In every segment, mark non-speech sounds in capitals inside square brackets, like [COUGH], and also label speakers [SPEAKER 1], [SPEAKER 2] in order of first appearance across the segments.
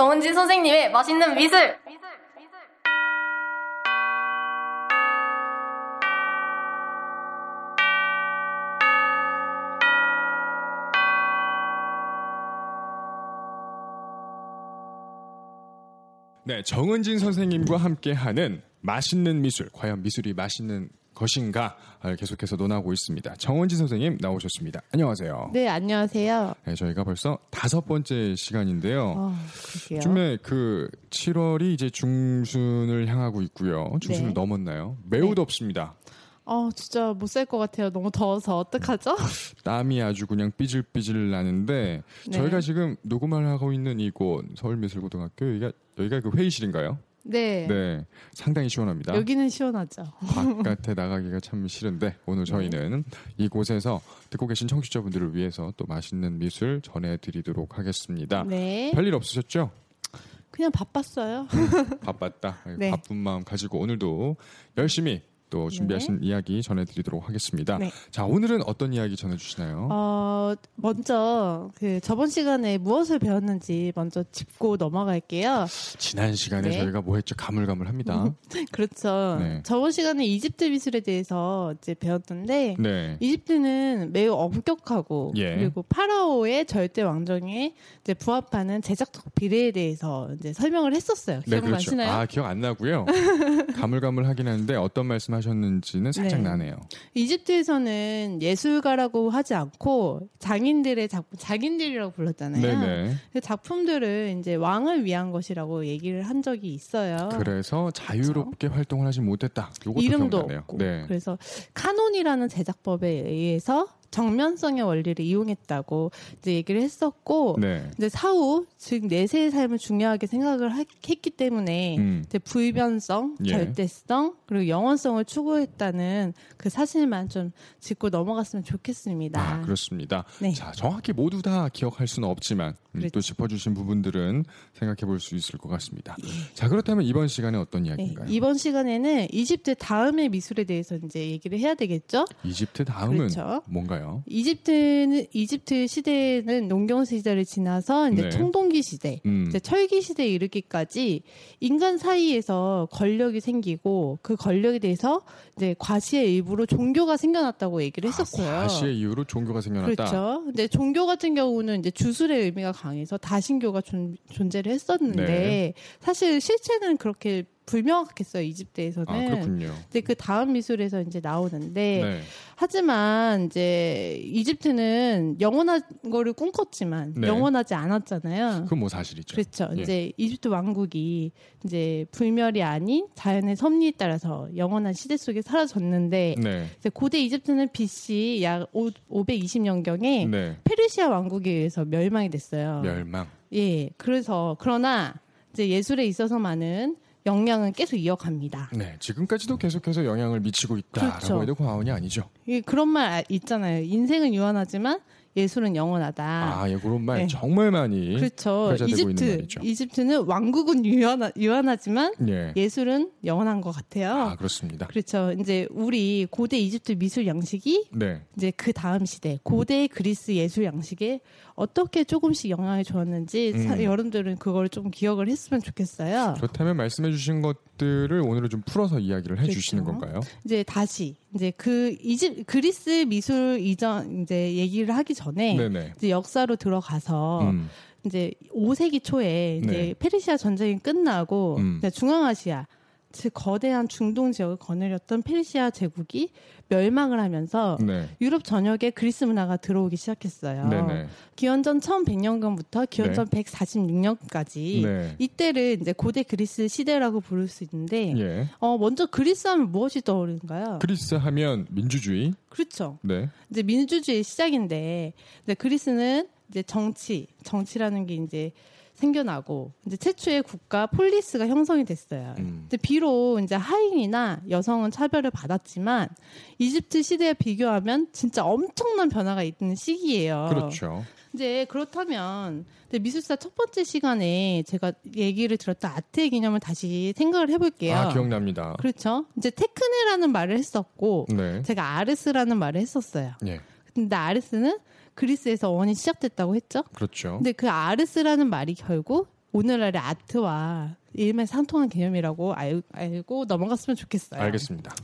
[SPEAKER 1] 정은지 선생님의 맛있는 미술!
[SPEAKER 2] 네 정은진 선생님과 함께하는 맛있는 미술 과연 미술이 맛있는 것인가 를 계속해서 논하고 있습니다 정은진 선생님 나오셨습니다 안녕하세요
[SPEAKER 3] 네, 안녕하세요.
[SPEAKER 2] 네, 저희가 벌써 다섯 번째 시간인데요
[SPEAKER 3] 어.
[SPEAKER 2] 요즘에 그 7월이 이제 중순을 향하고 있고요 중순을
[SPEAKER 3] 네.
[SPEAKER 2] 넘었나요 매우
[SPEAKER 3] 네.
[SPEAKER 2] 덥습니다
[SPEAKER 3] 어, 진짜 못 살 것 같아요. 너무 더워서 어떡하죠? [LAUGHS]
[SPEAKER 2] 땀이 아주 그냥 삐질삐질 나는데
[SPEAKER 3] 네.
[SPEAKER 2] 저희가 지금 녹음을 하고 있는 이곳 서울미술고등학교 여기가 여기가 그 회의실인가요?
[SPEAKER 3] 네.
[SPEAKER 2] 네, 상당히 시원합니다.
[SPEAKER 3] 여기는 시원하죠.
[SPEAKER 2] 바깥에 나가기가 참 싫은데 오늘 저희는 이곳에서 듣고 계신 청취자분들을 위해서 또 맛있는 미술 전해드리도록 하겠습니다.
[SPEAKER 3] 네.
[SPEAKER 2] 별일 없으셨죠?
[SPEAKER 3] 그냥 바빴어요.
[SPEAKER 2] 바빴다. [LAUGHS]
[SPEAKER 3] 네.
[SPEAKER 2] 바쁜 마음 가지고 오늘도 열심히 또 준비하신 이야기 전해드리도록 하겠습니다.
[SPEAKER 3] 네.
[SPEAKER 2] 자, 오늘은 어떤 이야기 전해주시나요?
[SPEAKER 3] 어, 먼저 그 저번 시간에 무엇을 배웠는지 먼저 짚고 넘어갈게요.
[SPEAKER 2] 지난 시간에
[SPEAKER 3] 네.
[SPEAKER 2] 저희가 뭐 했죠? 가물가물합니다. [LAUGHS]
[SPEAKER 3] 그렇죠.
[SPEAKER 2] 네.
[SPEAKER 3] 저번 시간에 이집트 미술에 대해서 이제 배웠는데
[SPEAKER 2] 네.
[SPEAKER 3] 이집트는 매우 엄격하고
[SPEAKER 2] 예.
[SPEAKER 3] 그리고 파라오의 절대 왕정에 이제 부합하는 제작적 비례에 대해서 이제 설명을 했었어요.
[SPEAKER 2] 네,
[SPEAKER 3] 기억나시나요?
[SPEAKER 2] 그렇죠. 아, 기억 안 나고요. [LAUGHS] 가물가물하긴 한데 어떤 말씀 하셨는지는 살짝
[SPEAKER 3] 네.
[SPEAKER 2] 나네요.
[SPEAKER 3] 이집트에서는 예술가라고 하지 않고 장인들의 작품, 장인들이라고 불렀잖아요.
[SPEAKER 2] 네네.
[SPEAKER 3] 그 작품들을 이제 왕을 위한 것이라고 얘기를 한 적이 있어요.
[SPEAKER 2] 그래서 자유롭게 활동을 하지 못했다.
[SPEAKER 3] 이름도
[SPEAKER 2] 기억나네요.
[SPEAKER 3] 없고.
[SPEAKER 2] 네.
[SPEAKER 3] 그래서 카논이라는 제작법에 의해서 정면성의 원리를 이용했다고 이제 얘기를 했었고
[SPEAKER 2] 네.
[SPEAKER 3] 이제 사후 즉 내세의 삶을 중요하게 생각을 하- 했기 때문에
[SPEAKER 2] 음.
[SPEAKER 3] 이제 불변성,
[SPEAKER 2] 예.
[SPEAKER 3] 절대성 그리고 영원성을 추구했다는 그 사실만 좀 짚고 넘어갔으면 좋겠습니다.
[SPEAKER 2] 아, 그렇습니다.
[SPEAKER 3] 네.
[SPEAKER 2] 자, 정확히 모두 다 기억할 수는 없지만 음, 또
[SPEAKER 3] 그렇죠.
[SPEAKER 2] 짚어주신 부분들은 생각해 볼 수 있을 것 같습니다. 자, 그렇다면 이번 시간에 어떤
[SPEAKER 3] 네,
[SPEAKER 2] 이야기인가요?
[SPEAKER 3] 이번 시간에는 이집트 다음의 미술에 대해서 이제 얘기를 해야 되겠죠?
[SPEAKER 2] 이집트 다음은
[SPEAKER 3] 그렇죠.
[SPEAKER 2] 뭔가요?
[SPEAKER 3] 이집트는 이집트 시대는 농경 시대를 지나서 이제
[SPEAKER 2] 네.
[SPEAKER 3] 청동기 시대,
[SPEAKER 2] 음.
[SPEAKER 3] 이제 철기 시대에 이르기까지 인간 사이에서 권력이 생기고 그 권력에 대해서 이제 과시의 일부로 종교가 생겨났다고 얘기를 했었어요.
[SPEAKER 2] 아, 과시의 이유로 종교가 생겨났다.
[SPEAKER 3] 그렇죠. 근데 종교 같은 경우는 이제 주술의 의미가 강해서 다신교가 존, 존재를 했었는데
[SPEAKER 2] 네.
[SPEAKER 3] 사실 실체는 그렇게 불명확했어요 이집트에서는.
[SPEAKER 2] 아, 그렇군요.
[SPEAKER 3] 근데 그 다음 미술에서 이제 나오는데
[SPEAKER 2] 네.
[SPEAKER 3] 하지만 이제 이집트는 영원한 거를 꿈꿨지만
[SPEAKER 2] 네.
[SPEAKER 3] 영원하지 않았잖아요.
[SPEAKER 2] 그건 뭐 사실이죠.
[SPEAKER 3] 그렇죠.
[SPEAKER 2] 예.
[SPEAKER 3] 이제 이집트 왕국이 이제 불멸이 아닌 자연의 섭리에 따라서 영원한 시대 속에 사라졌는데
[SPEAKER 2] 네.
[SPEAKER 3] 고대 이집트는 BC 약 520년 경에
[SPEAKER 2] 네.
[SPEAKER 3] 페르시아 왕국에 의해서 멸망이 됐어요.
[SPEAKER 2] 멸망.
[SPEAKER 3] 예. 그래서 그러나 이제 예술에 있어서만은 영향은 계속 이어갑니다.
[SPEAKER 2] 네. 지금까지도 계속해서 영향을 미치고 있다라고
[SPEAKER 3] 그렇죠.
[SPEAKER 2] 해도 과언이 아니죠.
[SPEAKER 3] 이 그런 말 아- 있잖아요. 인생은 유한하지만 예술은 영원하다.
[SPEAKER 2] 아, 예, 그런 말
[SPEAKER 3] 네.
[SPEAKER 2] 정말 많이
[SPEAKER 3] 그렇죠. 이집트
[SPEAKER 2] 말이죠.
[SPEAKER 3] 이집트는 왕국은 유한하, 유한하지만
[SPEAKER 2] 예.
[SPEAKER 3] 예술은 영원한 것 같아요.
[SPEAKER 2] 아, 그렇습니다.
[SPEAKER 3] 그렇죠. 이제 우리 고대 이집트 미술 양식이
[SPEAKER 2] 네.
[SPEAKER 3] 이제 그 다음 시대 고대 그리스 예술 양식에 어떻게 조금씩 영향을 주었는지 사-
[SPEAKER 2] 음.
[SPEAKER 3] 여러분들은 그걸 좀 기억을 했으면 좋겠어요.
[SPEAKER 2] 그렇다면 말씀해 주신 것 들을 오늘은 좀 풀어서 이야기를 해 주시는
[SPEAKER 3] 그렇죠.
[SPEAKER 2] 건가요?
[SPEAKER 3] 이제 다시 이제 그 이집 그리스 미술 이전 이제 얘기를 하기 전에
[SPEAKER 2] 네네.
[SPEAKER 3] 이제 역사로 들어가서
[SPEAKER 2] 음.
[SPEAKER 3] 이제 5세기 초에 이제
[SPEAKER 2] 네.
[SPEAKER 3] 페르시아 전쟁이 끝나고
[SPEAKER 2] 음.
[SPEAKER 3] 이제 중앙아시아 즉 거대한 중동 지역을 거느렸던 페르시아 제국이 멸망을 하면서
[SPEAKER 2] 네.
[SPEAKER 3] 유럽 전역에 그리스 문화가 들어오기 시작했어요.
[SPEAKER 2] 네네.
[SPEAKER 3] 기원전 1100년경부터 기원전 146년까지
[SPEAKER 2] 네.
[SPEAKER 3] 이때를 이제 고대 그리스 시대라고 부를 수 있는데
[SPEAKER 2] 예.
[SPEAKER 3] 어 먼저 그리스 하면 무엇이 떠오르는가요?
[SPEAKER 2] 그리스 하면 민주주의.
[SPEAKER 3] 그렇죠.
[SPEAKER 2] 네.
[SPEAKER 3] 이제 민주주의 시작인데 이제 그리스는 이제 정치, 정치라는 게 이제 생겨나고 이제 최초의 국가 폴리스가 형성이 됐어요.
[SPEAKER 2] 음.
[SPEAKER 3] 근데 비록 이제 하인이나 여성은 차별을 받았지만 이집트 시대에 비교하면 진짜 엄청난 변화가 있는 시기예요.
[SPEAKER 2] 그렇죠.
[SPEAKER 3] 이제 그렇다면 이제 미술사 첫 번째 시간에 제가 얘기를 들었던 아트의 개념을 다시 생각을 해볼게요.
[SPEAKER 2] 아, 기억납니다.
[SPEAKER 3] 그렇죠. 이제 테크네라는 말을 했었고
[SPEAKER 2] 네.
[SPEAKER 3] 제가 아르스라는 말을 했었어요.
[SPEAKER 2] 예.
[SPEAKER 3] 근데 아르스는 그리스에서 원이 시작됐다고 했죠.
[SPEAKER 2] 그렇죠.
[SPEAKER 3] 근데 그 아르스라는 말이 결국 오늘날의 아트와 일맥상통한 개념이라고 알, 알고 넘어갔으면 좋겠어요.
[SPEAKER 2] 알겠습니다.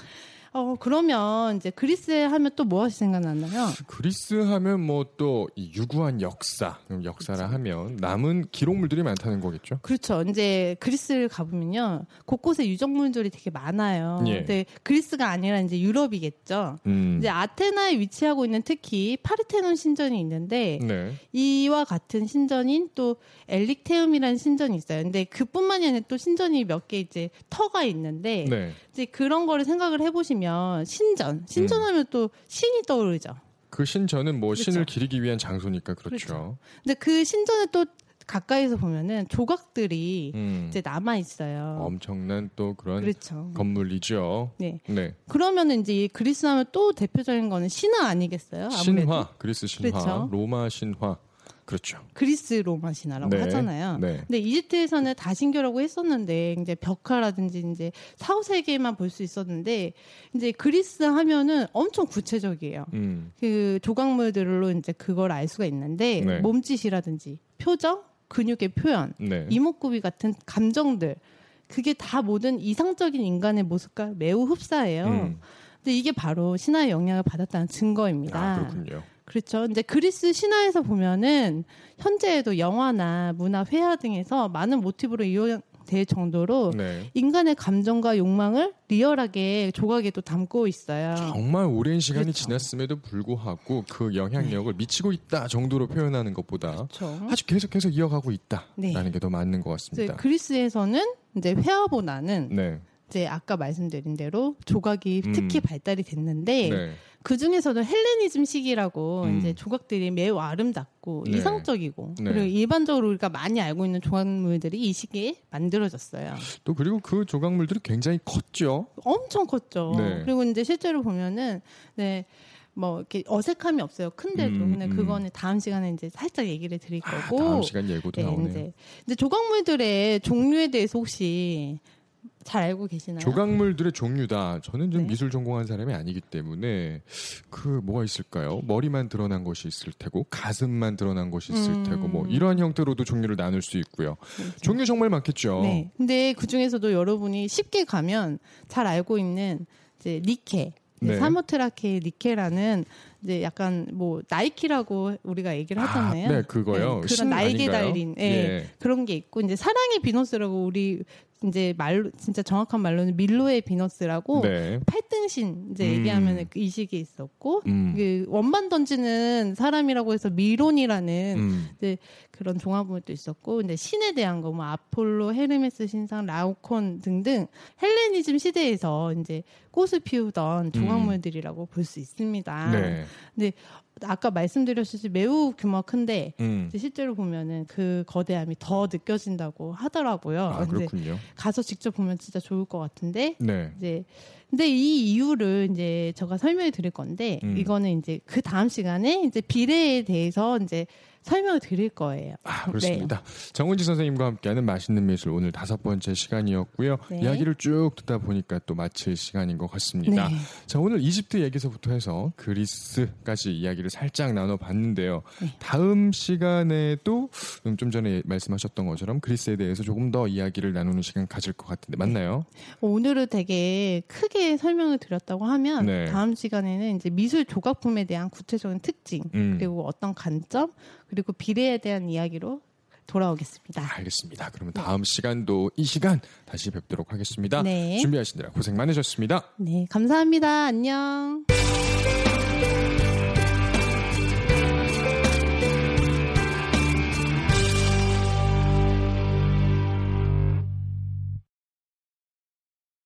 [SPEAKER 3] 어 그러면 이제 그리스 하면 또 무엇이 생각나나요?
[SPEAKER 2] 그리스 하면 뭐또이 유구한 역사, 그럼 역사라 하면 남은 기록물들이 많다는 거겠죠?
[SPEAKER 3] 그렇죠. 이제 그리스를 가보면요. 곳곳에 유적물들이 되게 많아요.
[SPEAKER 2] 예.
[SPEAKER 3] 근데 그리스가 아니라 이제 유럽이겠죠.
[SPEAKER 2] 음.
[SPEAKER 3] 이제 아테나에 위치하고 있는 특히 파르테논 신전이 있는데
[SPEAKER 2] 네.
[SPEAKER 3] 이와 같은 신전인 또 엘릭테움이라는 신전이 있어요. 근데 그뿐만이 아니라 또 신전이 몇 개 이제 터가 있는데
[SPEAKER 2] 네.
[SPEAKER 3] 이제 그런 거를 생각을 해보시면 신전, 신전하면 또 신이 떠오르죠.
[SPEAKER 2] 그 신전은 뭐
[SPEAKER 3] 그렇죠.
[SPEAKER 2] 신을 기리기 위한 장소니까 그렇죠.
[SPEAKER 3] 그렇죠. 근데 그 신전에 또 가까이서 보면은 조각들이
[SPEAKER 2] 음.
[SPEAKER 3] 이제 남아 있어요.
[SPEAKER 2] 엄청난 또 그런
[SPEAKER 3] 그렇죠.
[SPEAKER 2] 건물이죠.
[SPEAKER 3] 네.
[SPEAKER 2] 네.
[SPEAKER 3] 그러면은 이제 이 그리스 하면 또 대표적인 거는 신화 아니겠어요? 아무래도
[SPEAKER 2] 신화, 그리스 신화,
[SPEAKER 3] 그렇죠.
[SPEAKER 2] 로마 신화. 그렇죠.
[SPEAKER 3] 그리스 로마 신화라고
[SPEAKER 2] 네.
[SPEAKER 3] 하잖아요.
[SPEAKER 2] 네.
[SPEAKER 3] 근데 이집트에서는 다신교라고 했었는데 이제 벽화라든지 이제 사후 세계만 볼 수 있었는데 이제 그리스 하면은 엄청 구체적이에요.
[SPEAKER 2] 음.
[SPEAKER 3] 그 조각물들로 이제 그걸 알 수가 있는데
[SPEAKER 2] 네.
[SPEAKER 3] 몸짓이라든지 표정, 근육의 표현,
[SPEAKER 2] 네.
[SPEAKER 3] 이목구비 같은 감정들 그게 다 모든 이상적인 인간의 모습과 매우 흡사해요.
[SPEAKER 2] 음.
[SPEAKER 3] 근데 이게 바로 신화의 영향을 받았다는 증거입니다.
[SPEAKER 2] 아, 그렇군요.
[SPEAKER 3] 그렇죠. 이제 그리스 신화에서 보면은 현재에도 영화나 문화 회화 등에서 많은 모티브로 이용될 정도로
[SPEAKER 2] 네.
[SPEAKER 3] 인간의 감정과 욕망을 리얼하게 조각에 도 담고 있어요.
[SPEAKER 2] 정말 오랜 시간이
[SPEAKER 3] 그렇죠.
[SPEAKER 2] 지났음에도 불구하고 그 영향력을 미치고 있다 정도로 표현하는 것보다
[SPEAKER 3] 그렇죠.
[SPEAKER 2] 아주 계속해서 이어가고 있다라는
[SPEAKER 3] 네.
[SPEAKER 2] 게더 맞는 것 같습니다.
[SPEAKER 3] 그리스에서는 이제 회화보다는
[SPEAKER 2] 네.
[SPEAKER 3] 이제 아까 말씀드린 대로 조각이
[SPEAKER 2] 음.
[SPEAKER 3] 특히 발달이 됐는데
[SPEAKER 2] 네.
[SPEAKER 3] 그 중에서도 헬레니즘 시기라고
[SPEAKER 2] 음.
[SPEAKER 3] 이제 조각들이 매우 아름답고
[SPEAKER 2] 네.
[SPEAKER 3] 이상적이고
[SPEAKER 2] 네.
[SPEAKER 3] 그리고 일반적으로 우리가 많이 알고 있는 조각물들이 이 시기에 만들어졌어요.
[SPEAKER 2] 또 그리고 그 조각물들이 굉장히 컸죠.
[SPEAKER 3] 엄청 컸죠.
[SPEAKER 2] 네.
[SPEAKER 3] 그리고 이제 실제로 보면은 네. 뭐 이렇게 어색함이 없어요. 큰데도.
[SPEAKER 2] 음,
[SPEAKER 3] 근데
[SPEAKER 2] 음.
[SPEAKER 3] 그거는 다음 시간에 이제 살짝 얘기를 드릴
[SPEAKER 2] 아,
[SPEAKER 3] 거고.
[SPEAKER 2] 다음 시간 예고도
[SPEAKER 3] 네,
[SPEAKER 2] 나오네요.
[SPEAKER 3] 이제 근데 조각물들의 종류에 대해서 혹시 잘 알고 계시나요?
[SPEAKER 2] 조각물들의 종류다. 저는 좀
[SPEAKER 3] 네.
[SPEAKER 2] 미술 전공한 사람이 아니기 때문에 그 뭐가 있을까요? 머리만 드러난 것이 있을 테고 가슴만 드러난 것이 있을
[SPEAKER 3] 음.
[SPEAKER 2] 테고 뭐 이러한 형태로도 종류를 나눌 수 있고요. 종류 정말 많겠죠.
[SPEAKER 3] 네. 근데 그 중에서도 여러분이 쉽게 가면 잘 알고 있는 이제 니케,
[SPEAKER 2] 네.
[SPEAKER 3] 사모트라케 니케라는 이제 약간 뭐 나이키라고 우리가 얘기를 하잖아요.
[SPEAKER 2] 아, 네, 그거요.
[SPEAKER 3] 네,
[SPEAKER 2] 신
[SPEAKER 3] 그런 날개? 달린 예,
[SPEAKER 2] 예.
[SPEAKER 3] 그런 게 있고 이제 사랑의 비너스라고 우리 이제 말로 진짜 정확한 말로는 밀로의 비너스라고
[SPEAKER 2] 네.
[SPEAKER 3] 팔등신 이제
[SPEAKER 2] 음.
[SPEAKER 3] 얘기하면 그 이식이 있었고
[SPEAKER 2] 음.
[SPEAKER 3] 그 원반 던지는 사람이라고 해서 미론이라는
[SPEAKER 2] 음.
[SPEAKER 3] 이제 그런 종합물도 있었고 근데 신에 대한 거 뭐 아폴로, 헤르메스 신상, 라오콘 등등 헬레니즘 시대에서 이제 꽃을 피우던 종합물들이라고 볼 수 있습니다.
[SPEAKER 2] 네.
[SPEAKER 3] 근데 아까 말씀드렸듯이 매우 규모가 큰데
[SPEAKER 2] 음.
[SPEAKER 3] 실제로 보면은 그 거대함이 더 느껴진다고 하더라고요.
[SPEAKER 2] 아, 그렇군요.
[SPEAKER 3] 가서 직접 보면 진짜 좋을 것 같은데
[SPEAKER 2] 네.
[SPEAKER 3] 이제 근데 이 이유를 이제 제가 설명해 드릴 건데
[SPEAKER 2] 음.
[SPEAKER 3] 이거는 이제 그 다음 시간에 이제 비례에 대해서 이제 설명을 드릴 거예요.
[SPEAKER 2] 아, 그렇습니다. 정은지 선생님과 함께하는 맛있는 미술 오늘 다섯 번째 시간이었고요.
[SPEAKER 3] 네.
[SPEAKER 2] 이야기를 쭉 듣다 보니까 또 마칠 시간인 것 같습니다.
[SPEAKER 3] 네.
[SPEAKER 2] 자, 오늘 이집트 얘기서부터 해서 그리스까지 이야기를 살짝 나눠봤는데요.
[SPEAKER 3] 네.
[SPEAKER 2] 다음 시간에도 음, 좀 전에 말씀하셨던 것처럼 그리스에 대해서 조금 더 이야기를 나누는 시간 가질 것 같은데 맞나요?
[SPEAKER 3] 오늘은 되게 크게 설명을 드렸다고 하면
[SPEAKER 2] 네.
[SPEAKER 3] 다음 시간에는 이제 미술 조각품에 대한 구체적인 특징
[SPEAKER 2] 음.
[SPEAKER 3] 그리고 어떤 관점 그리고 비례에 대한 이야기로 돌아오겠습니다.
[SPEAKER 2] 알겠습니다. 그러면 네. 다음 시간도 이 시간 다시 뵙도록 하겠습니다.
[SPEAKER 3] 네.
[SPEAKER 2] 준비하시느라 고생 많으셨습니다.
[SPEAKER 3] 네, 감사합니다. 안녕.